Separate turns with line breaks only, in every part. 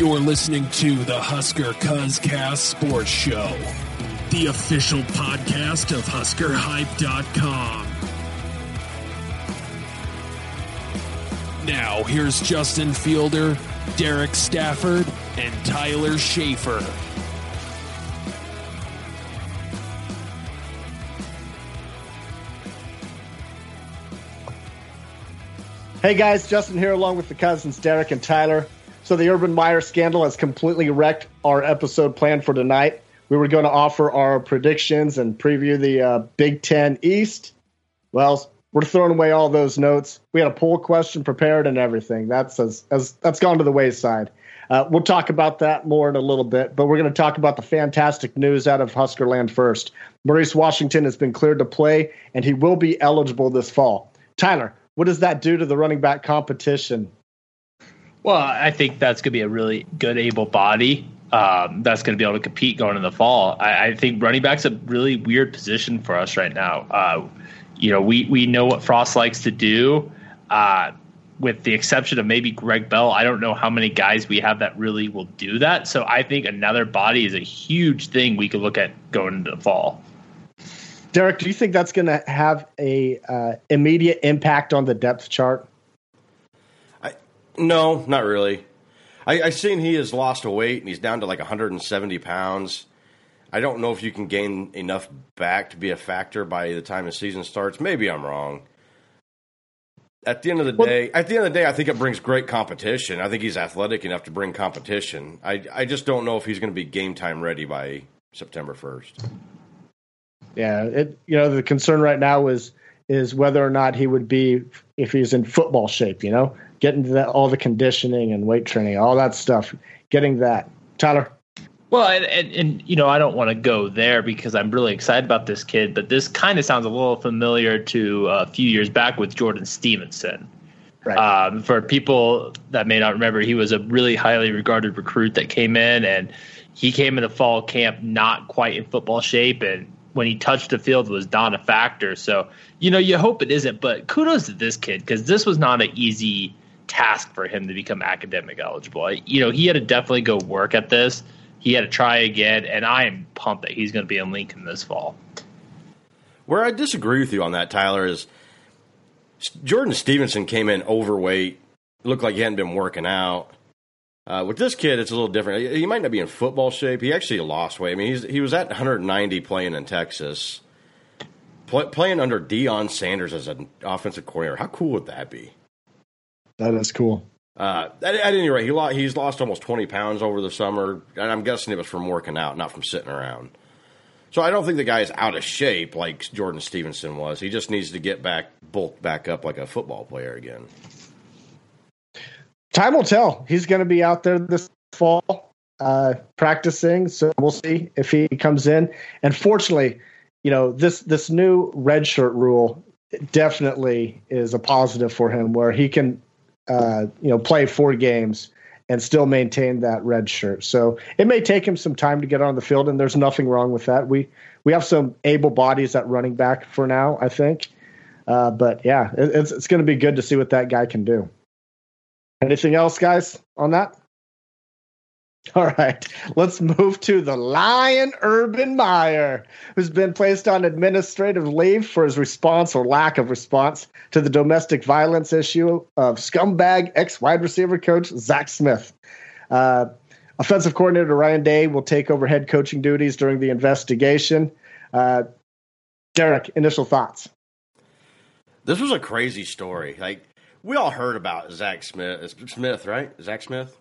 You're listening to the Husker Cuzcast Sports Show, the official podcast of HuskerHype.com. Now, here's Justin Fielder, Derek Stafford, and Tyler Schaefer.
Hey guys, Justin here along with the cousins Derek and Tyler. So the Urban Meyer scandal has completely wrecked our episode plan for tonight. We were going to offer our predictions and preview the uh, Big Ten East. Well, we're throwing away all those notes. We had a poll question prepared and everything. That's as, as that's gone to the wayside. Uh, we'll talk about that more in a little bit, but we're going to talk about the fantastic news out of Huskerland first. Maurice Washington has been cleared to play, and he will be eligible this fall. Tyler, what does that do to the running back competition?
Well, I think that's going to be a really good, able body um, that's going to be able to compete going in the fall. I, I, think running back's a really weird position for us right now. Uh, you know, we we know what Frost likes to do. Uh, with the exception of maybe Greg Bell, I don't know how many guys we have that really will do that. So I think another body is a huge thing we could look at going into the fall.
Derek, do you think that's going to have a uh, immediate impact on the depth chart?
No, not really. I, I seen he has lost a weight and he's down to like 170 pounds. I don't know if you can gain enough back to be a factor by the time the season starts. Maybe I'm wrong. At the end of the well, day, at the end of the day, I think it brings great competition. I think he's athletic enough to bring competition. I I just don't know if he's going to be game time ready by September 1st.
Yeah, it you know the concern right now is is whether or not he would be if he's in football shape. You know, getting to that, all the conditioning and weight training, all that stuff, getting that. Tyler.
Well, and, and, and, you know, I don't want to go there because I'm really excited about this kid, but this kind of sounds a little familiar to a few years back with Jordan Stevenson. Right. Um, for people that may not remember, he was a really highly regarded recruit that came in, and he came into fall camp not quite in football shape, and when he touched the field was not a factor. So, you know, you hope it isn't, but kudos to this kid because this was not an easy task for him to become academic eligible. You know, he had to definitely go work at this. He had to try again, and I am pumped that he's going to be in Lincoln this fall.
Where I disagree with you on that, Tyler, is Jordan Stevenson came in overweight, looked like he hadn't been working out. Uh, with this kid, it's a little different. He might not be in football shape. He actually lost weight. I mean, he was at 190 playing in Texas, Play, playing under Deion Sanders as an offensive coordinator. How cool would that be?
That is cool.
Uh, at, at, any rate, he lost, he's lost almost 20 pounds over the summer, and I'm guessing it was from working out, not from sitting around. So I don't think the guy is out of shape like Jordan Stevenson was. He just needs to get back, bulk back up like a football player again
time will tell. He's going to be out there this fall uh, practicing, so we'll see if he comes in. And fortunately, you know this this new red shirt rule definitely is a positive for him, where he can uh, you know play four games and still maintain that red shirt. So it may take him some time to get on the field, and there's nothing wrong with that. We we have some able bodies at running back for now, I think. Uh, but yeah, it, it's it's going to be good to see what that guy can do. Anything else, guys, on that? All right, let's move to the Lion Urban Meyer, who's been placed on administrative leave for his response or lack of response to the domestic violence issue of scumbag ex wide receiver coach Zach Smith. Uh, offensive coordinator Ryan Day will take over head coaching duties during the investigation. Uh, Derek, initial thoughts.
This was a crazy story. Like we all heard about Zach Smith, Smith, right? Zach Smith.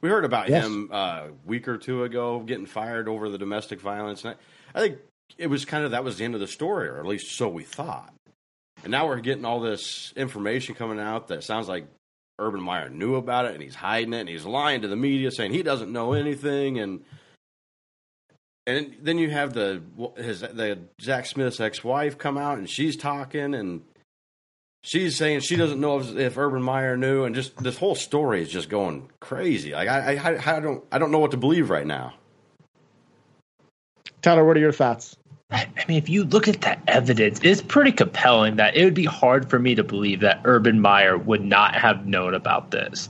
We heard about yes. him uh, a week or two ago getting fired over the domestic violence. And I, I think it was kind of that was the end of the story, or at least so we thought. And now we're getting all this information coming out that sounds like Urban Meyer knew about it and he's hiding it and he's lying to the media saying he doesn't know anything and and then you have the his the Zach Smith's ex-wife come out and she's talking and she's saying she doesn't know if, if, Urban Meyer knew, and just this whole story is just going crazy. Like I, I, I don't, I don't know what to believe right now.
Tyler, what are your thoughts?
I mean, if you look at that evidence, it's pretty compelling that it would be hard for me to believe that Urban Meyer would not have known about this.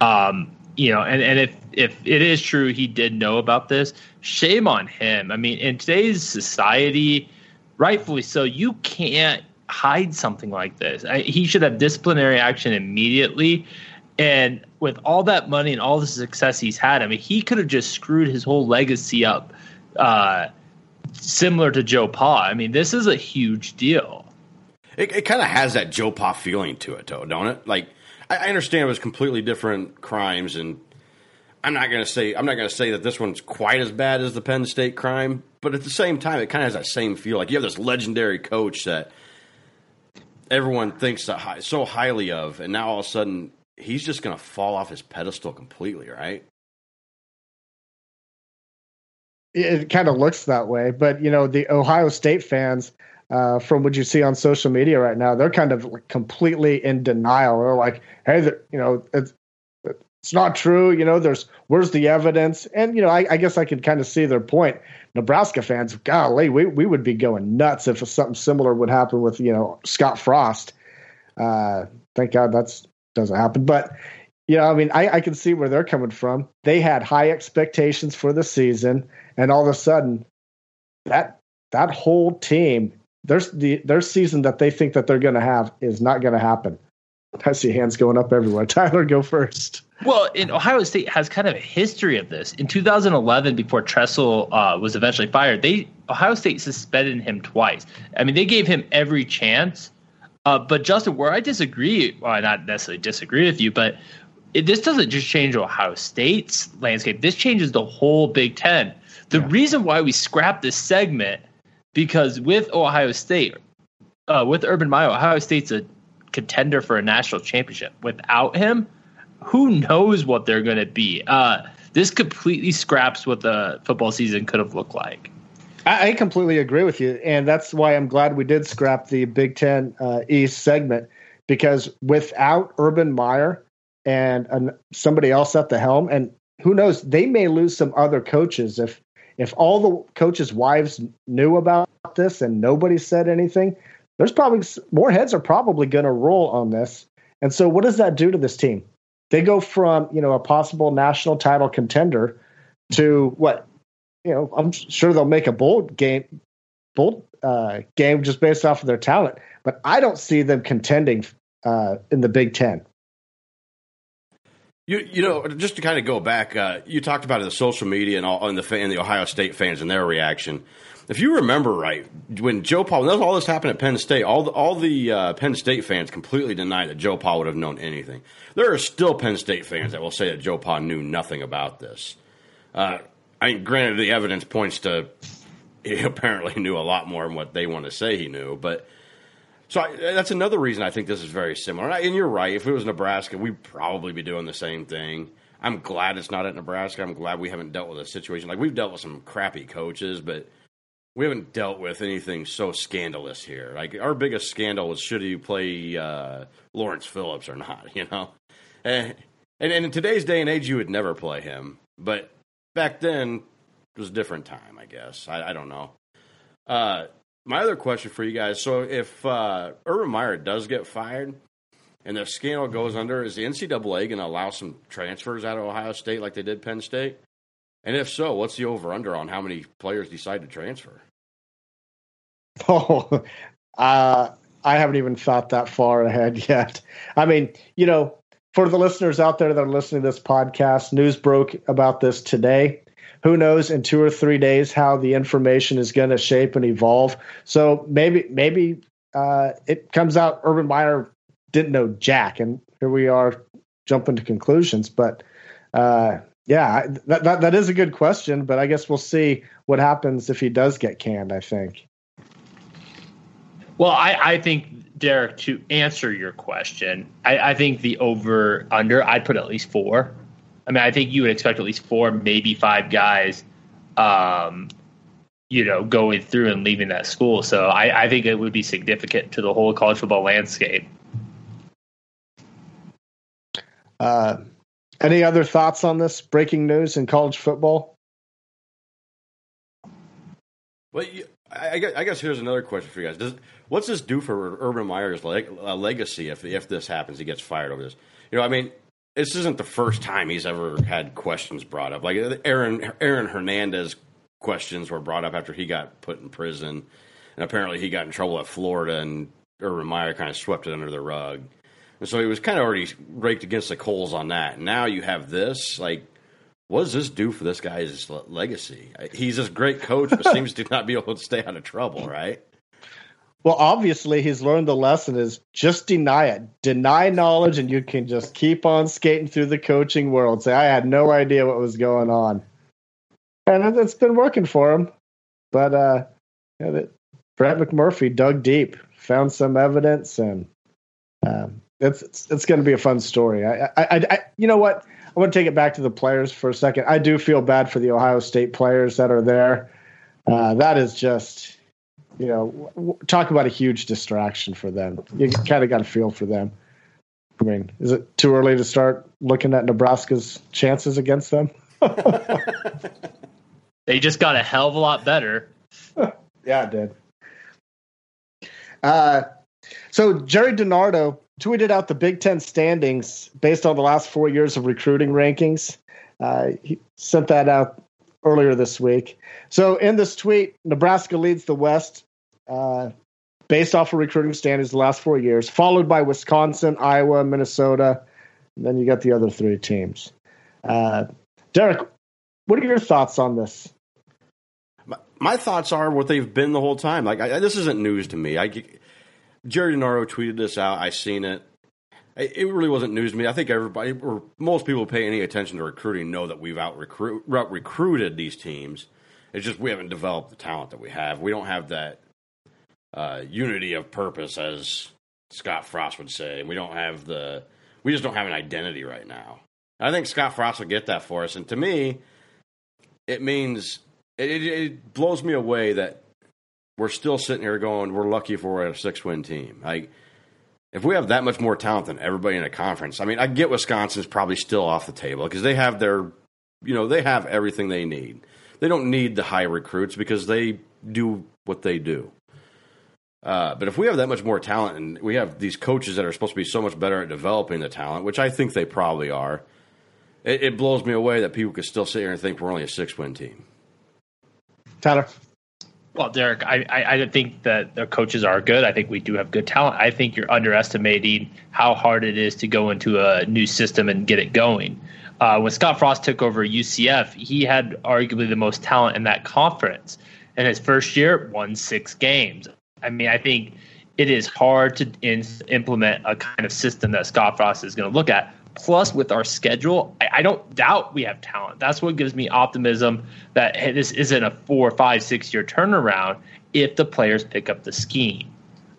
Um, you know, and, and if if it is true he did know about this, shame on him. I mean, in today's society, rightfully so, you can't hide something like this. I, he should have disciplinary action immediately. And with all that money and all the success he's had, I mean, he could have just screwed his whole legacy up, uh, similar to Joe Pa. I mean, this is a huge deal.
It, it kind of has that Joe Pa feeling to it, though, don't it? Like, I, I understand it was completely different crimes, and I'm not to say I'm not to say that this one's quite as bad as the Penn State crime, but at the same time, it kind of has that same feel. Like you have this legendary coach that everyone thinks so highly of, and now all of a sudden he's just going to fall off his pedestal completely, right?
It kind of looks that way, but you know the Ohio State fans, uh, from what you see on social media right now, they're kind of completely in denial. They're like, "Hey, you know, it's it's not true." You know, there's where's the evidence? And you know, I, I guess I can kind of see their point. Nebraska fans, golly, we we would be going nuts if something similar would happen with you know Scott Frost. Uh, thank God that's doesn't happen. But you know, I mean, I, I can see where they're coming from. They had high expectations for the season, and all of a sudden, that that whole team, their the their season that they think that they're going to have is not going to happen. I see hands going up everywhere. Tyler, go first.
Well, in Ohio State has kind of a history of this. In 2011, before Tressel uh, was eventually fired, they Ohio State suspended him twice. I mean, they gave him every chance uh, but Justin, where I disagree, well, I not necessarily disagree with you, but it, this doesn't just change Ohio State's landscape. This changes the whole Big Ten. The yeah. reason why we scrapped this segment because with Ohio State, uh, with Urban Meyer, Ohio State's a contender for a national championship. Without him, who knows what they're going to be? Uh, this completely scraps what the football season could have looked like.
I, completely agree with you, and that's why I'm glad we did scrap the Big Ten uh, East segment because without Urban Meyer and somebody else at the helm, and who knows, they may lose some other coaches if if all the coaches' wives knew about this and nobody said anything. There's probably more heads are probably going to roll on this, and so what does that do to this team? They go from you know a possible national title contender to what you know, I'm sure they'll make a bold game, bold uh, game just based off of their talent. But I don't see them contending uh, in the Big Ten.
You you know, just to kind of go back, uh, you talked about the social media and all and the and the Ohio State fans and their reaction. If you remember right, when Joe Pa, when all this happened at Penn State, all the, all the uh, Penn State fans completely denied that Joe Pa would have known anything. There are still Penn State fans that will say that Joe Pa knew nothing about this. Uh, I mean, granted, the evidence points to he apparently knew a lot more than what they want to say he knew, but. So I, that's another reason I think this is very similar. And you're right. If it was Nebraska, we'd probably be doing the same thing. I'm glad it's not at Nebraska. I'm glad we haven't dealt with a situation like we've dealt with some crappy coaches, but we haven't dealt with anything so scandalous here. Like our biggest scandal was should you play uh, Lawrence Phillips or not? You know, and, and, in today's day and age, you would never play him. But back then it was a different time, I guess. I, I don't know. Uh, my other question for you guys: so if uh, Urban Meyer does get fired and the scandal goes under, is the NCAA going to allow some transfers out of Ohio State like they did Penn State? And if so, what's the over under on how many players decide to transfer?
Oh, uh, I haven't even thought that far ahead yet. I mean, you know, for the listeners out there that are listening to this podcast, news broke about this today. Who knows in two or three days how the information is going to shape and evolve? So maybe maybe uh, it comes out Urban Meyer didn't know Jack, and here we are jumping to conclusions. But uh, yeah, that, that that is a good question. But I guess we'll see what happens if he does get canned. I think.
Well, I, I think Derek, to answer your question, I, I, think the over under, I'd put at least four. I mean, I think you would expect at least four, maybe five guys, um, you know, going through and leaving that school. So I, I think it would be significant to the whole college football landscape.
Uh, any other thoughts on this breaking news in college football?
Well, I guess, I guess here's another question for you guys. Does, what's this do for Urban Meyer's leg, uh, legacy if if this happens? He gets fired over this. You know, I mean, this isn't the first time he's ever had questions brought up. Like Aaron Aaron Hernandez questions were brought up after he got put in prison, and apparently he got in trouble at Florida, and Urban Meyer kind of swept it under the rug. And so he was kind of already raked against the coals on that. Now you have this. Like, what does this do for this guy's legacy? He's this great coach, but seems to not be able to stay out of trouble, right?
Well, obviously, he's learned the lesson is just deny it. Deny knowledge, and you can just keep on skating through the coaching world. Say, I had no idea what was going on. And it's been working for him. But uh, Brett McMurphy dug deep, found some evidence, and um, it's it's, it's going to be a fun story. I, I, I, you know what? I want to take it back to the players for a second. I do feel bad for the Ohio State players that are there. Uh, that is just you know, talk about a huge distraction for them. You kind of got to feel for them. I mean, is it too early to start looking at Nebraska's chances against them?
they just got a hell of a lot better.
yeah, it did. Uh, so Jerry DiNardo tweeted out the Big Ten standings based on the last four years of recruiting rankings. Uh, he sent that out earlier this week. So in this tweet, Nebraska leads the West uh, based off of recruiting standards the last four years, followed by Wisconsin, Iowa, Minnesota. And then you got the other three teams. Uh, Derek, what are your thoughts on this?
My, thoughts are what they've been the whole time. Like I, this isn't news to me. I, Jerry DiNardo tweeted this out. I seen it. It really wasn't news to me. I think everybody, or most people, pay any attention to recruiting know that we've out recruited these teams. It's just we haven't developed the talent that we have. We don't have that uh, unity of purpose, as Scott Frost would say. We don't have the, we just don't have an identity right now. I think Scott Frost will get that for us, and to me, it means it, it, it blows me away that we're still sitting here going, we're lucky if we're a six win team. Like, if we have that much more talent than everybody in a conference, I mean, I get Wisconsin's probably still off the table because they have their, you know, they have everything they need. They don't need the high recruits because they do what they do. Uh, but if we have that much more talent and we have these coaches that are supposed to be so much better at developing the talent, which I think they probably are, it, it blows me away that people could still sit here and think we're only a six win team.
Tyler.
Well, Derek, I, I, I think that the coaches are good. I think we do have good talent. I think you're underestimating how hard it is to go into a new system and get it going. Uh, when Scott Frost took over UCF, he had arguably the most talent in that conference. In his first year, won six games. I mean, I think it is hard to in, implement a kind of system that Scott Frost is going to look at. Plus, with our schedule, I, I, don't doubt we have talent. That's what gives me optimism that hey, this isn't a four, five, six year turnaround if the players pick up the scheme.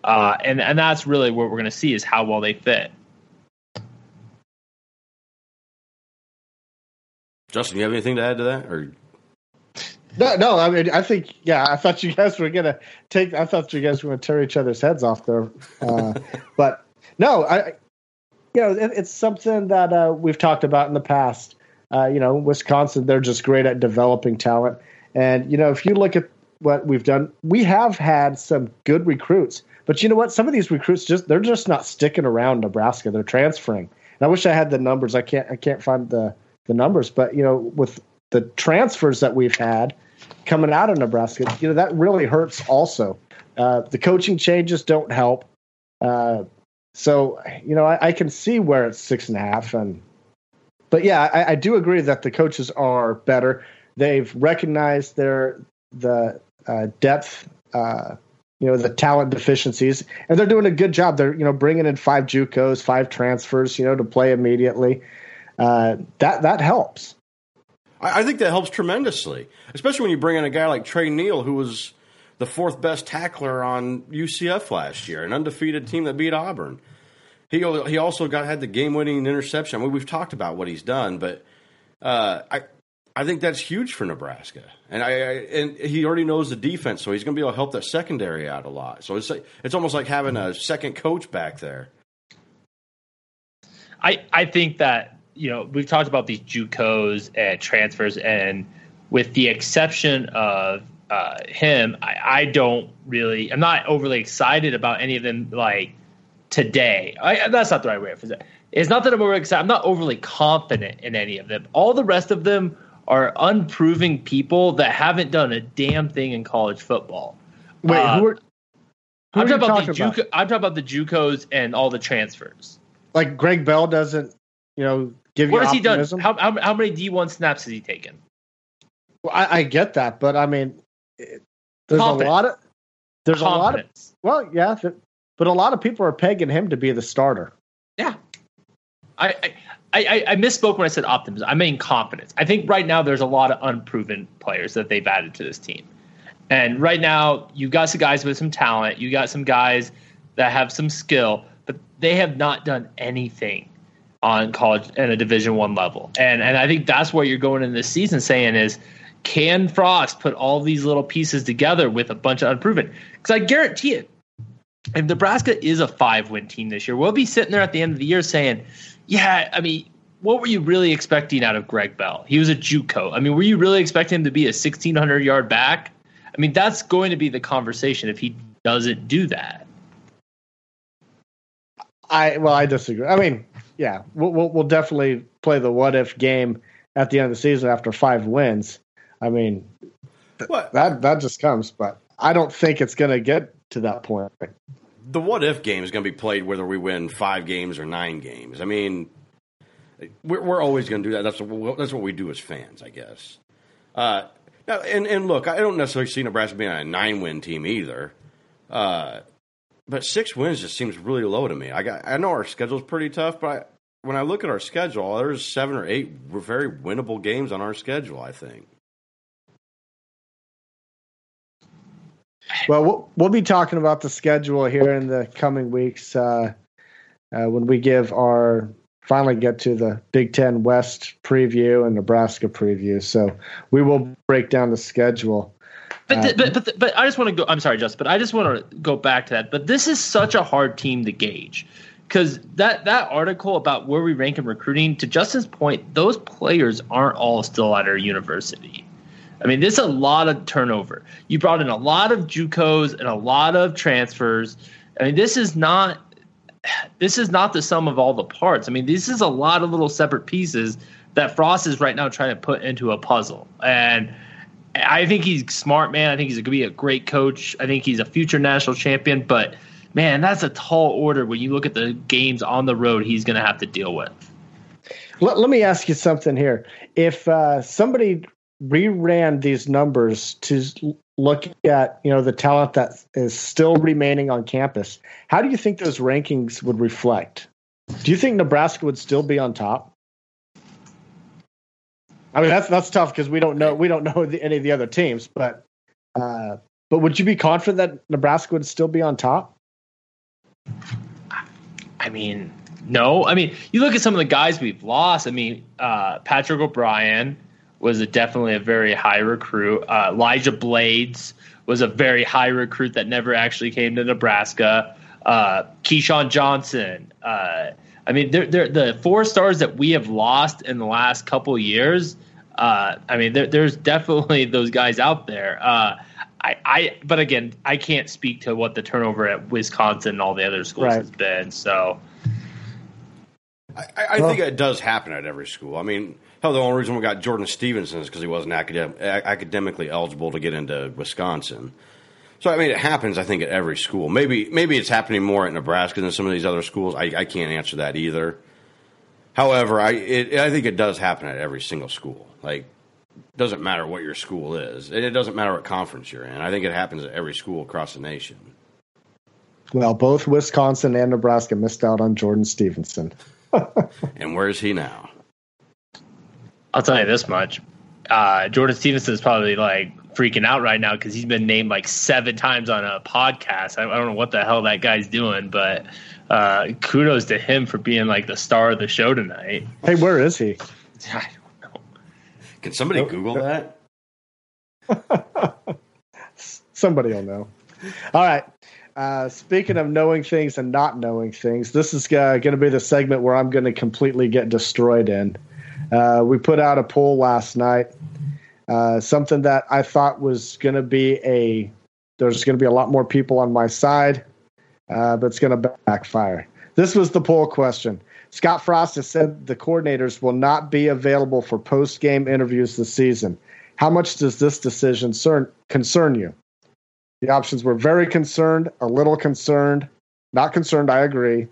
Uh, and and that's really what we're going to see is how well they fit.
Justin, you have anything to add to that, or
no, no. I mean, I think yeah. I thought you guys were gonna take. I thought you guys were gonna tear each other's heads off there. Uh, but no, I. You know, it, it's something that uh, we've talked about in the past. Uh, you know, Wisconsin, they're just great at developing talent. And you know, if you look at what we've done, we have had some good recruits. But you know what? Some of these recruits just they're just not sticking around Nebraska. They're transferring. And I wish I had the numbers. I can't. I can't find the the numbers. But you know, with the transfers that we've had coming out of Nebraska, you know, that really hurts also. Uh, the coaching changes don't help. Uh, so, you know, I, I, can see where it's six and a half. And, but yeah, I, I do agree that the coaches are better. They've recognized their, the uh, depth, uh, you know, the talent deficiencies, and they're doing a good job. They're, you know, bringing in five JUCOs, five transfers, you know, to play immediately. Uh, that, that helps.
I, I think that helps tremendously, especially when you bring in a guy like Tre Neal, who was the fourth best tackler on UCF last year, an undefeated team that beat Auburn. He he also got had the game winning interception. I mean, we've talked about what he's done, but uh, I I think that's huge for Nebraska, and I, I, and he already knows the defense, so he's going to be able to help that secondary out a lot. So it's like, it's almost like having a second coach back there.
I I think that you know, we've talked about these JUCOs and transfers, and with the exception of uh, him, I, I, don't really, I'm not overly excited about any of them like today. I, that's not the right way to say it. It's not that I'm overly excited. I'm not overly confident in any of them. All the rest of them are unproving people that haven't done a damn thing in college football.
Wait, uh, who are,
who I'm, talking about talking the I'm talking about the JUCOs and all the transfers.
Like Greg Bell doesn't, you know, give
what has he done? How, how, how many D1 snaps has he taken?
Well, I, I get that, but I mean, there's Confidence. a lot of there's Confidence. a lot of well, yeah, but a lot of people are pegging him to be the starter.
Yeah, I, I I, I, misspoke when I said optimism. I mean confidence. I think right now there's a lot of unproven players that they've added to this team. And right now, you've got some guys with some talent. You got some guys that have some skill, but they have not done anything on college and a Division One level. And and I think that's where you're going in this season saying is, can Frost put all these little pieces together with a bunch of unproven? Because I guarantee it, if Nebraska is a five win team this year, we'll be sitting there at the end of the year saying yeah, I mean, what were you really expecting out of Greg Bell? He was a JUCO. I mean, were you really expecting him to be a 1600 yard back? I mean, that's going to be the conversation if he doesn't do that.
I well, I disagree. I mean, yeah, we'll, we'll, we'll definitely play the what if game at the end of the season after five wins. I mean, what? that that just comes, but I don't think it's going to get to that point
the what if game is going to be played whether we win five games or nine games. I mean, we're, we're always going to do that. That's what, that's what we do as fans, I guess. Uh, now, and, and look, I don't necessarily see Nebraska being a nine win team either. Uh, but six wins just seems really low to me. I got, I know our schedule is pretty tough, but I, when I look at our schedule, there's seven or eight very winnable games on our schedule. I think.
Well, well, we'll be talking about the schedule here in the coming weeks uh, uh, when we give our finally get to the Big Ten West preview and Nebraska preview. So we will break down the schedule.
But uh, but but but I just want to go. I'm sorry, Justin, but I just want to go back to that. But this is such a hard team to gauge because that that article about where we rank in recruiting, to Justin's point, those players aren't all still at our university. I mean, this is a lot of turnover. You brought in a lot of JUCOs and a lot of transfers. I mean, this is not this is not the sum of all the parts. I mean, this is a lot of little separate pieces that Frost is right now trying to put into a puzzle. And I think he's smart, man. I think he's going to be a great coach. I think he's a future national champion. But man, that's a tall order when you look at the games on the road he's going to have to deal with.
Let, let me ask you something here. If uh, somebody reran these numbers to look at you know the talent that is still remaining on campus how do you think those rankings would reflect do you think nebraska would still be on top i mean that's that's tough because we don't know we don't know the, any of the other teams but uh, but would you be confident that nebraska would still be on top
i mean no i mean you look at some of the guys we've lost i mean uh, patrick o'brien was a, definitely a very high recruit. Uh, Elijah Blades was a very high recruit that never actually came to Nebraska. Uh, Keyshawn Johnson. I mean, they're, they're, the four stars that we have lost in the last couple years. Uh, I mean, there, there's definitely those guys out there. Uh, I, I, but again, I can't speak to what the turnover at Wisconsin and all the other schools right. has been. So,
I, I well, think it does happen at every school. I mean, Hell, the only reason we got Jordan Stevenson is because he wasn't academic, academically eligible to get into Wisconsin. So I mean, it happens. I think at every school. Maybe maybe it's happening more at Nebraska than some of these other schools. I, I can't answer that either. However, I it, I think it does happen at every single school. Like, doesn't matter what your school is, and it doesn't matter what conference you're in. I think it happens at every school across the nation.
Well, both Wisconsin and Nebraska missed out on Jordan Stevenson.
and where's he now?
I'll tell you this much. Uh, Jordan Stevenson is probably like freaking out right now because he's been named like seven times on a podcast. I, I, don't know what the hell that guy's doing, but uh, kudos to him for being like the star of the show tonight.
Hey, where is he?
I don't know.
Can somebody nope. Google that?
somebody will know. All right. Uh, speaking of knowing things and not knowing things, this is uh, going to be the segment where I'm going to completely get destroyed in. Uh, we put out a poll last night, uh, something that I thought was going to be a there's going to be a lot more people on my side. uh, but it's going to backfire. This was the poll question. Scott Frost has said the coordinators will not be available for post game interviews this season. How much does this decision concern you? The options were very concerned, a little concerned, not concerned, I agree,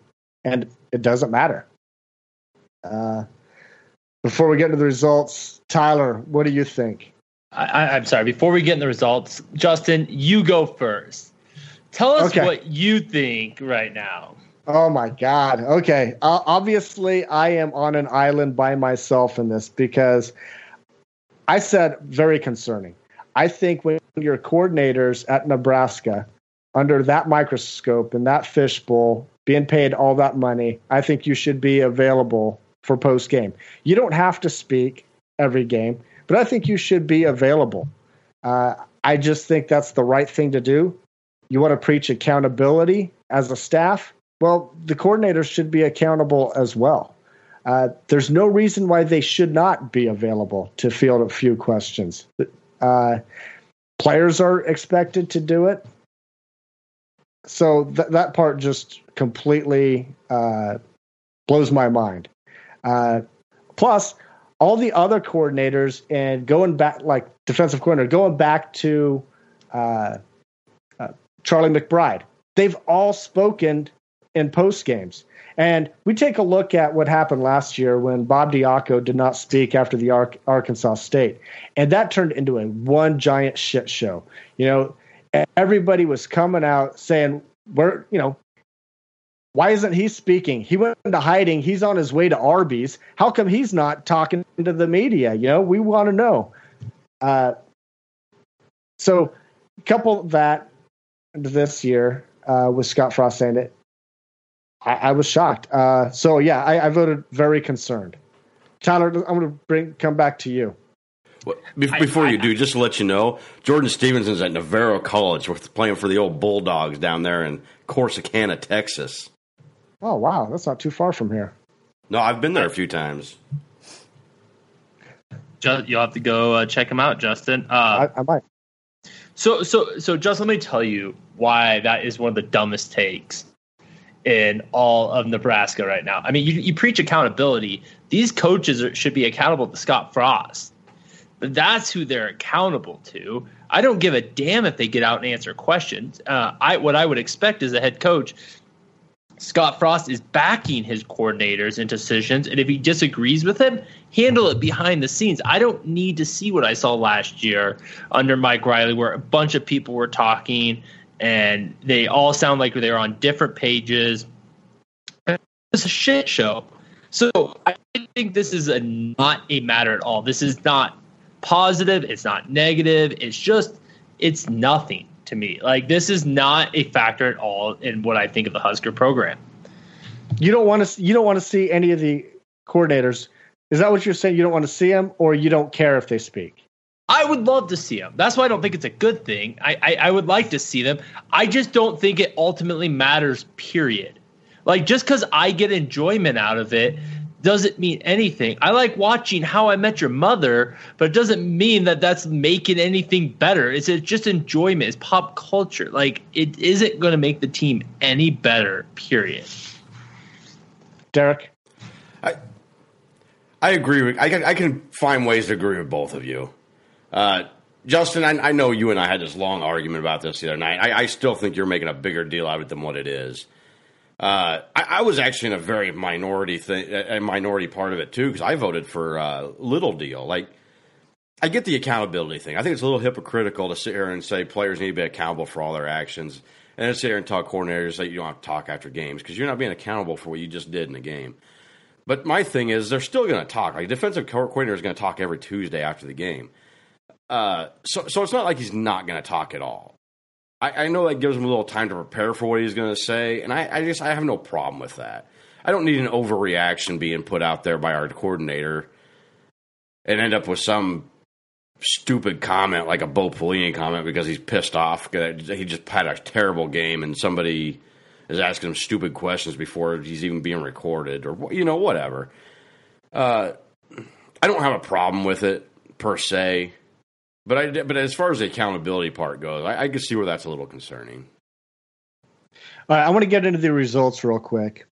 and it doesn't matter. Uh, before we get into the results, Tyler, what do you think?
I, am sorry. Before we get into the results, Justin, you go first. Tell us okay. what you think right now.
Oh my God. Okay. Uh, obviously, I am on an island by myself in this because I said very concerning. I think when your coordinators at Nebraska, under that microscope and that fishbowl, being paid all that money, I think you should be available for post game. You don't have to speak every game, but I think you should be available. Uh, I just think that's the right thing to do. You want to preach accountability as a staff? Well, the coordinators should be accountable as well. Uh, there's no reason why they should not be available to field a few questions. Uh, players are expected to do it. So th- that part just completely uh, blows my mind. Uh, plus, all the other coordinators and going back, like defensive coordinator, going back to uh, uh, Charlie McBride, they've all spoken in post games. And we take a look at what happened last year when Bob Diaco did not speak after the Ar- Arkansas State, and that turned into a one giant shit show. You know, everybody was coming out saying, "We're, you know, why isn't he speaking? He went into hiding. He's on his way to Arby's. How come he's not talking to the media? You know, we want to know." Uh, so, couple that this year uh, with Scott Frost saying it I, I was shocked. Uh, so yeah, I, I, voted very concerned. Tyler, I'm going to bring come back to you.
Well, before I, you do, just to let you know, Jordan Stevenson's at Navarro College, playing for the old Bulldogs down there in Corsicana, Texas.
Oh wow, that's not too far from here.
No, I've been there a few times.
You'll have to go uh, check him out, Justin.
Uh, I, I might.
So, so, so, just let me tell you why that is one of the dumbest takes in all of Nebraska right now. I mean, you, you preach accountability. These coaches are, should be accountable to Scott Frost. That's who they're accountable to. I don't give a damn if they get out and answer questions. Uh, I what I would expect as a head coach, Scott Frost is backing his coordinators and decisions, and if he disagrees with him, handle it behind the scenes. I don't need to see what I saw last year under Mike Riley, where a bunch of people were talking and they all sound like they're on different pages. It's a shit show. So I think this is a not a matter at all. This is not positive. It's not negative. It's just it's nothing to me. Like this is not a factor at all in what I think of the Husker program.
You don't want to. You don't want to see any of the coordinators. Is that what you're saying? You don't want to see them, or you don't care if they speak?
I would love to see them. That's why I don't think it's a good thing. I, I, I would like to see them. I just don't think it ultimately matters, period. Like, just because I get enjoyment out of it doesn't mean anything. I like watching How I Met Your Mother, but it doesn't mean that that's making anything better. It's just enjoyment. It's pop culture. Like, it isn't going to make the team any better, period.
Derek?
I, I agree. With, I, I can find ways to agree with both of you. Uh, Justin, I, I, know you and I had this long argument about this the other night. I, I still think you're making a bigger deal out of it than what it is. Uh, I, I, was actually in a very minority thing, a minority part of it too, because I voted for uh, Little Deal. Like, I get the accountability thing. I think it's a little hypocritical to sit here and say players need to be accountable for all their actions, and then sit here and talk coordinators that you don't have to talk after games because you're not being accountable for what you just did in the game. But my thing is, they're still going to talk. Like, defensive coordinator is going to talk every Tuesday after the game. Uh, so, so it's not like he's not going to talk at all. I, I, know that gives him a little time to prepare for what he's going to say, and I, I just I have no problem with that. I don't need an overreaction being put out there by our coordinator and end up with some stupid comment like a Bo Pelini comment because he's pissed off. He just had a terrible game and somebody is asking him stupid questions before he's even being recorded or you know whatever. Uh, I don't have a problem with it per se. But I but as far as the accountability part goes, I, I can see where that's a little concerning.
All right, I want to get into the results real quick.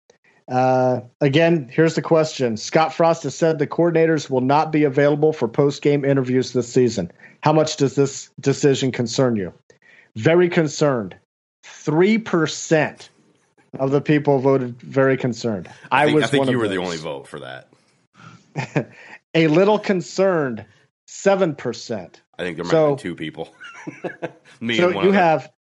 Uh, again, here's the question. Scott Frost has said the coordinators will not be available for post game interviews this season. How much does this decision concern you? Very concerned. 3% of the people voted very concerned.
I, I was I think you were those. the only vote for that.
a little concerned, 7%.
I think there might so, be two people.
Me so you have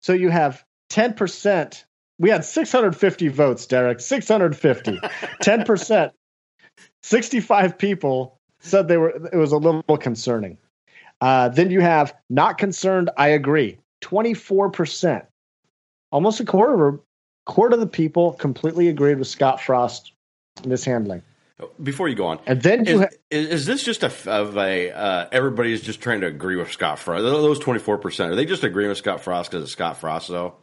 so you have 10% we had 650 votes, Derek. 650. 10%. 65 people said they were it was a little concerning. Uh, then you have not concerned, I agree. 24%. Almost a quarter of quarter of the people completely agreed with Scott Frost mishandling.
Before you go on,
and then
is, ha- is, this just a of a uh, everybody's just trying to agree with Scott Frost? Those twenty four percent are they just agreeing with Scott Frost because it's Scott Frost though?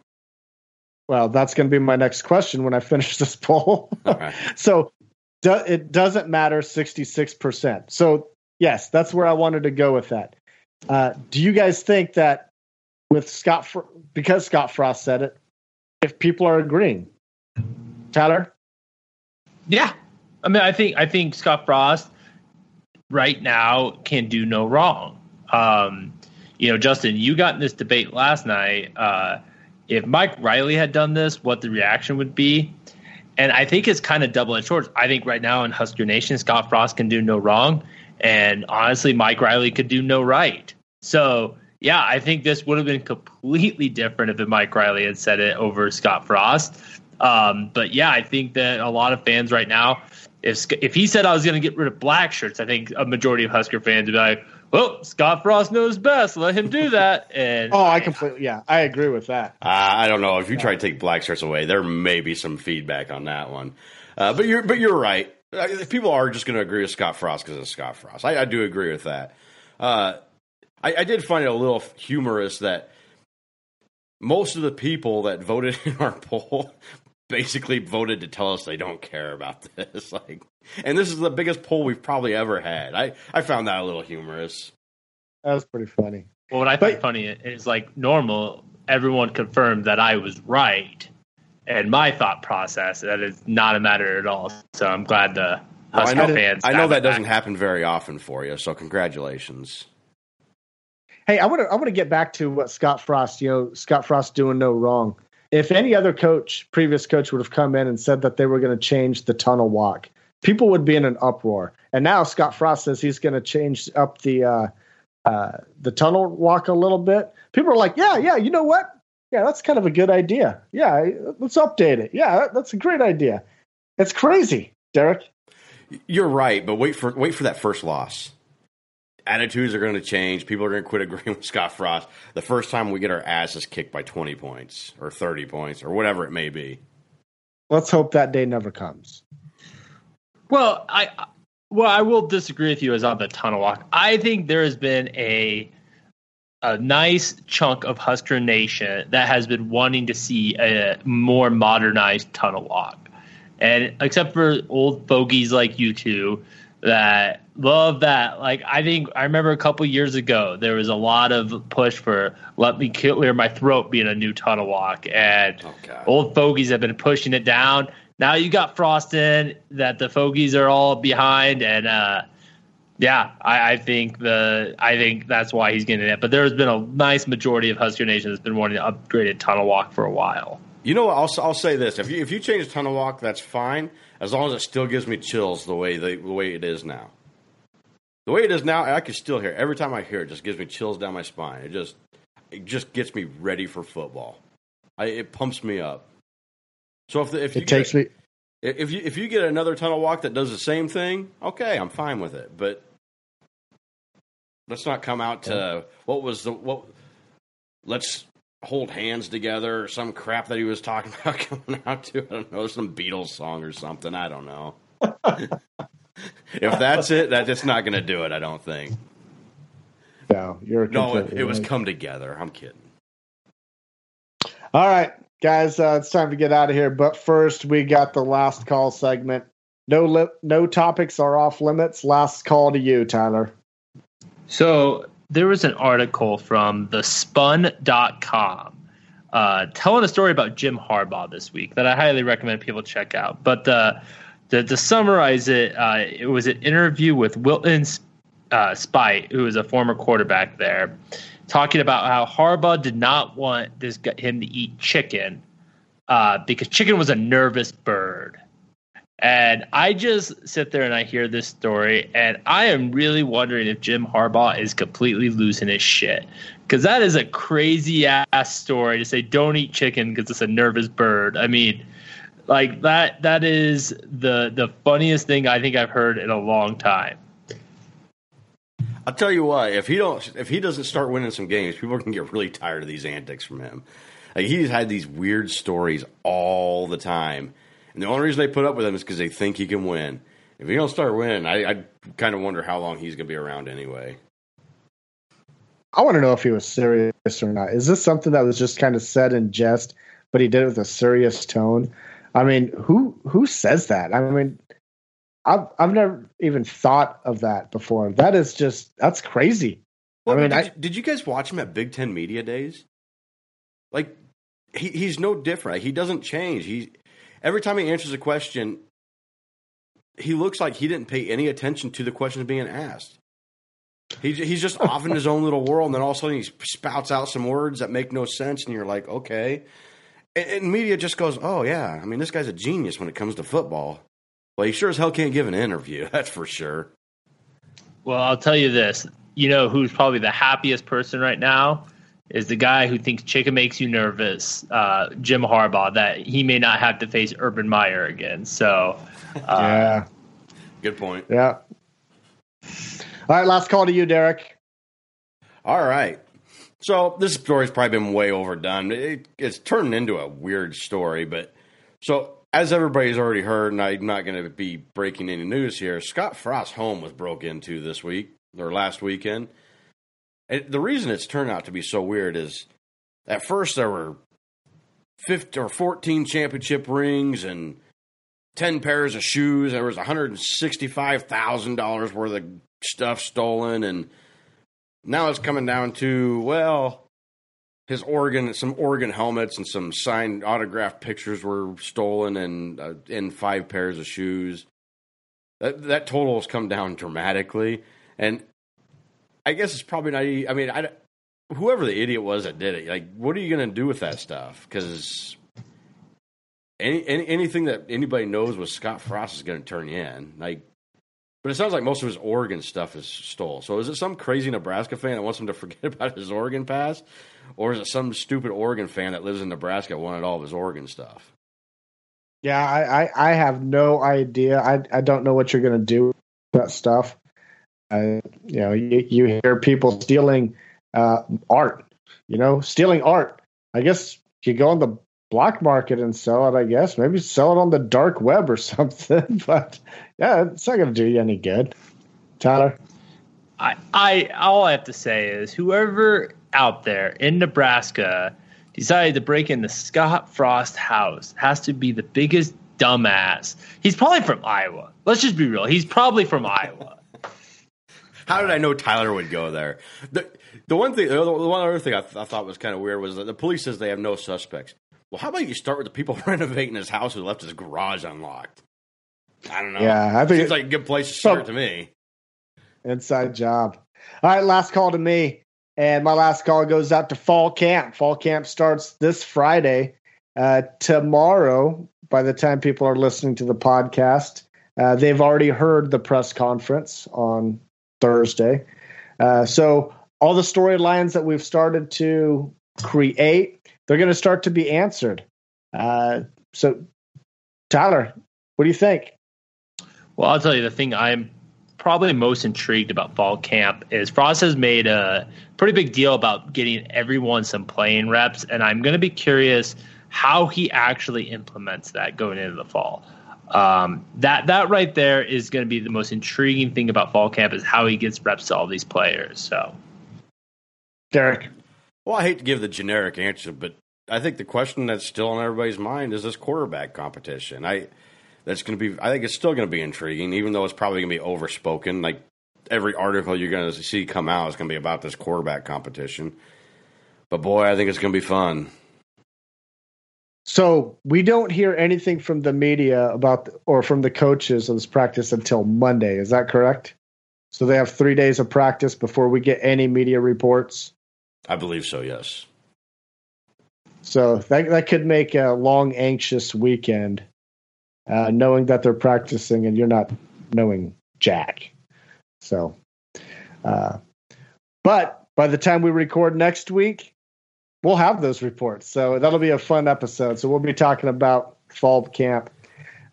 Well, that's going to be my next question when I finish this poll. Okay. so do, it doesn't matter 66%. So, yes, that's where I wanted to go with that. Uh, do you guys think that with Scott, because Scott Frost said it, if people are agreeing, Tyler?
Yeah. I mean, I think, I think Scott Frost right now can do no wrong. Um, you know, Justin, you got in this debate last night. Uh, if Mike Riley had done this, what the reaction would be. And I think it's kind of double edged sword. I think right now in Husker Nation, Scott Frost can do no wrong. And honestly, Mike Riley could do no right. So, yeah, I think this would have been completely different if Mike Riley had said it over Scott Frost. Um, but yeah, I think that a lot of fans right now, if if he said I was going to get rid of black shirts, I think a majority of Husker fans would be like, well, Scott Frost knows best. Let him do that. And
oh, I completely, yeah, I agree with that.
Uh, I don't know if you yeah. try to take black shirts away, there may be some feedback on that one. Uh, but you're, but you're right. Uh, people are just going to agree with Scott Frost because it's Scott Frost. I, I, do agree with that. Uh, I, I did find it a little humorous that most of the people that voted in our poll basically voted to tell us they don't care about this. Like, and this is the biggest poll we've probably ever had. I I found that a little humorous.
That was pretty funny.
Well, what I find funny is like normal. Everyone confirmed that I was right, and my thought process that is not a matter at all. So I'm glad the Husker
well, I know,
fans.
I know that doesn't happen very often for you. So congratulations.
Hey, I want to I want to get back to what Scott Frost. You know, Scott Frost doing no wrong if any other coach, previous coach, would have come in and said that they were going to change the tunnel walk, people would be in an uproar. And now Scott Frost says he's going to change up the uh, uh, the tunnel walk a little bit. People are like, yeah, yeah, you know what? Yeah, that's kind of a good idea. Yeah, let's update it. Yeah, that's a great idea. It's crazy, Derek.
You're right, but wait for wait for that first loss attitudes are going to change. People are going to quit agreeing with Scott Frost the first time we get our asses kicked by 20 points or 30 points or whatever it may be.
Let's hope that day never comes.
Well, I well, I will disagree with you as on the tunnel walk. I think there has been a a nice chunk of Husker Nation that has been wanting to see a more modernized tunnel walk. And except for old fogies like you two, that love that. Like I think I remember a couple years ago there was a lot of push for "Let Me Clear My Throat" being a new tunnel walk, and oh, old fogies have been pushing it down. Now you got Froston that the fogies are all behind, and uh, yeah, I, I, think the I think that's why he's getting it. But there's been a nice majority of Husker Nation that's been wanting to upgrade a tunnel walk for a while.
You know, I'll I'll say this: if you if you change a tunnel walk, that's fine as long as it still gives me chills the way the, the way it is now. The way it is now, I can still hear it. every time I hear it. Just gives me chills down my spine. It just it just gets me ready for football. I, it pumps me up. So if the, if you
it takes me
if you if you get another tunnel walk that does the same thing, okay, I'm fine with it. But let's not come out to what was the what. Let's hold hands together or some crap that he was talking about coming out to. I don't know, some Beatles song or something. I don't know. if that's it, that it's not going to do it. I don't think.
No, you're
no. It, it was come together. I'm kidding.
All right, guys, uh, it's time to get out of here. But first, we got the last call segment. No, li- no topics are off limits. Last call to you, Tyler.
So there was an article from the spun.com. Uh, telling a story about Jim Harbaugh this week that I highly recommend people check out. But uh, to, to summarize it, uh, it was an interview with Wilton uh, Speight, who is a former quarterback there, talking about how Harbaugh did not want this him to eat chicken uh, because chicken was a nervous bird. And I just sit there and I hear this story, and I am really wondering if Jim Harbaugh is completely losing his shit. Because that is a crazy ass story to say, don't eat chicken because it's a nervous bird. I mean, like that that is the the funniest thing I think I've heard in a long time.
I'll tell you what, if he don't if he doesn't start winning some games, people can get really tired of these antics from him. Like he's had these weird stories all the time and the only reason they put up with him is because they think he can win. If he don't start winning, I, I kind of wonder how long he's going to be around anyway.
I want to know if he was serious or not. Is this something that was just kind of said in jest, but he did it with a serious tone? I mean, who who says that? I mean, I've I've never even thought of that before. That is just that's crazy.
Well, I mean, did, I, did you guys watch him at Big Ten Media Days? Like, he, he's no different. He doesn't change. He every time he answers a question, he looks like he didn't pay any attention to the questions being asked. He's he's just off in his own little world, and then all of a sudden he spouts out some words that make no sense, and you're like, okay. And, and media just goes, oh yeah, I mean this guy's a genius when it comes to football. Well, he sure as hell can't give an interview, that's for sure.
Well, I'll tell you this. You know who's probably the happiest person right now is the guy who thinks chicken makes you nervous, uh, Jim Harbaugh, that he may not have to face Urban Meyer again. So,
uh, yeah,
good point.
Yeah. All right, last call to you, Derek.
All right. So this story's probably been way overdone. It, it's turned into a weird story, but so as everybody's already heard, and I'm not going to be breaking any news here. Scott Frost's home was broke into this week or last weekend. And the reason it's turned out to be so weird is at first there were 15 or 14 championship rings and 10 pairs of shoes. There was $165,000 worth of stuff stolen. And now it's coming down to, well, his Oregon, some Oregon helmets and some signed autographed pictures were stolen and, uh, five pairs of shoes. That, that total has come down dramatically. And I guess it's probably not. I mean, I, whoever the idiot was that did it, like, what are you going to do with that stuff? Because any, any, anything that anybody knows with Scott Frost is going to turn you in. Like, but it sounds like most of his Oregon stuff is stole. So is it some crazy Nebraska fan that wants him to forget about his Oregon past, or is it some stupid Oregon fan that lives in Nebraska that wanted all of his Oregon stuff?
Yeah, I, I, I have no idea. I, I don't know what you're going to do with that stuff. You know, you, you hear people stealing uh, art. You know, stealing art. I guess you go on the black market and sell it. I guess maybe sell it on the dark web or something. but yeah, it's not going to do you any good. Tyler,
I, I all I have to say is whoever out there in Nebraska decided to break into Scott Frost house has to be the biggest dumbass. He's probably from Iowa. Let's just be real. He's probably from Iowa.
How did I know Tyler would go there? The, the one thing, the one other thing I, th- I thought was kind of weird was that the police says they have no suspects. Well, how about you start with the people renovating his house who left his garage unlocked? I don't know.
Yeah, I
think seems like a good place to start to me.
Inside job. All right, last call to me, and my last call goes out to fall camp. Fall camp starts this Friday. Uh, tomorrow, by the time people are listening to the podcast, uh, they've already heard the press conference on Thursday. Uh, so all the storylines that we've started to create, they're going to start to be answered. Uh, so, Tyler, what do you think?
Well, I'll tell you the thing I'm probably most intrigued about fall camp is Frost has made a pretty big deal about getting everyone some playing reps, and I'm going to be curious how he actually implements that going into the fall um, that that right there is going to be the most intriguing thing about fall camp is how he gets reps to all these players. So,
Derek.
Well, I hate to give the generic answer, but I think the question that's still on everybody's mind is this quarterback competition. I that's going to be. I think it's still going to be intriguing, even though it's probably going to be overspoken. Like every article you're going to see come out is going to be about this quarterback competition. But boy, I think it's going to be fun.
So we don't hear anything from the media about or from the coaches of this practice until Monday. Is that correct? So they have three days of practice before we get any media reports.
I believe so. Yes.
So that that could make a long, anxious weekend, uh, knowing that they're practicing and you're not knowing Jack. So, uh, but by the time we record next week, we'll have those reports. So that'll be a fun episode. So we'll be talking about fall camp.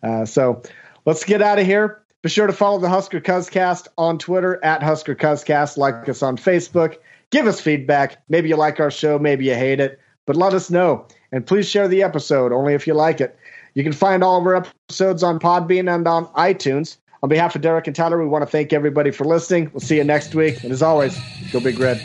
Uh, so let's get out of here. Be sure to follow the Husker Cuzcast on Twitter at Husker Cuzcast. Like us on Facebook. Give us feedback. Maybe you like our show, maybe you hate it, but let us know. And please share the episode only if you like it. You can find all of our episodes on Podbean and on iTunes. On behalf of Derek and Tyler, we want to thank everybody for listening. We'll see you next week. And as always, go Big Red.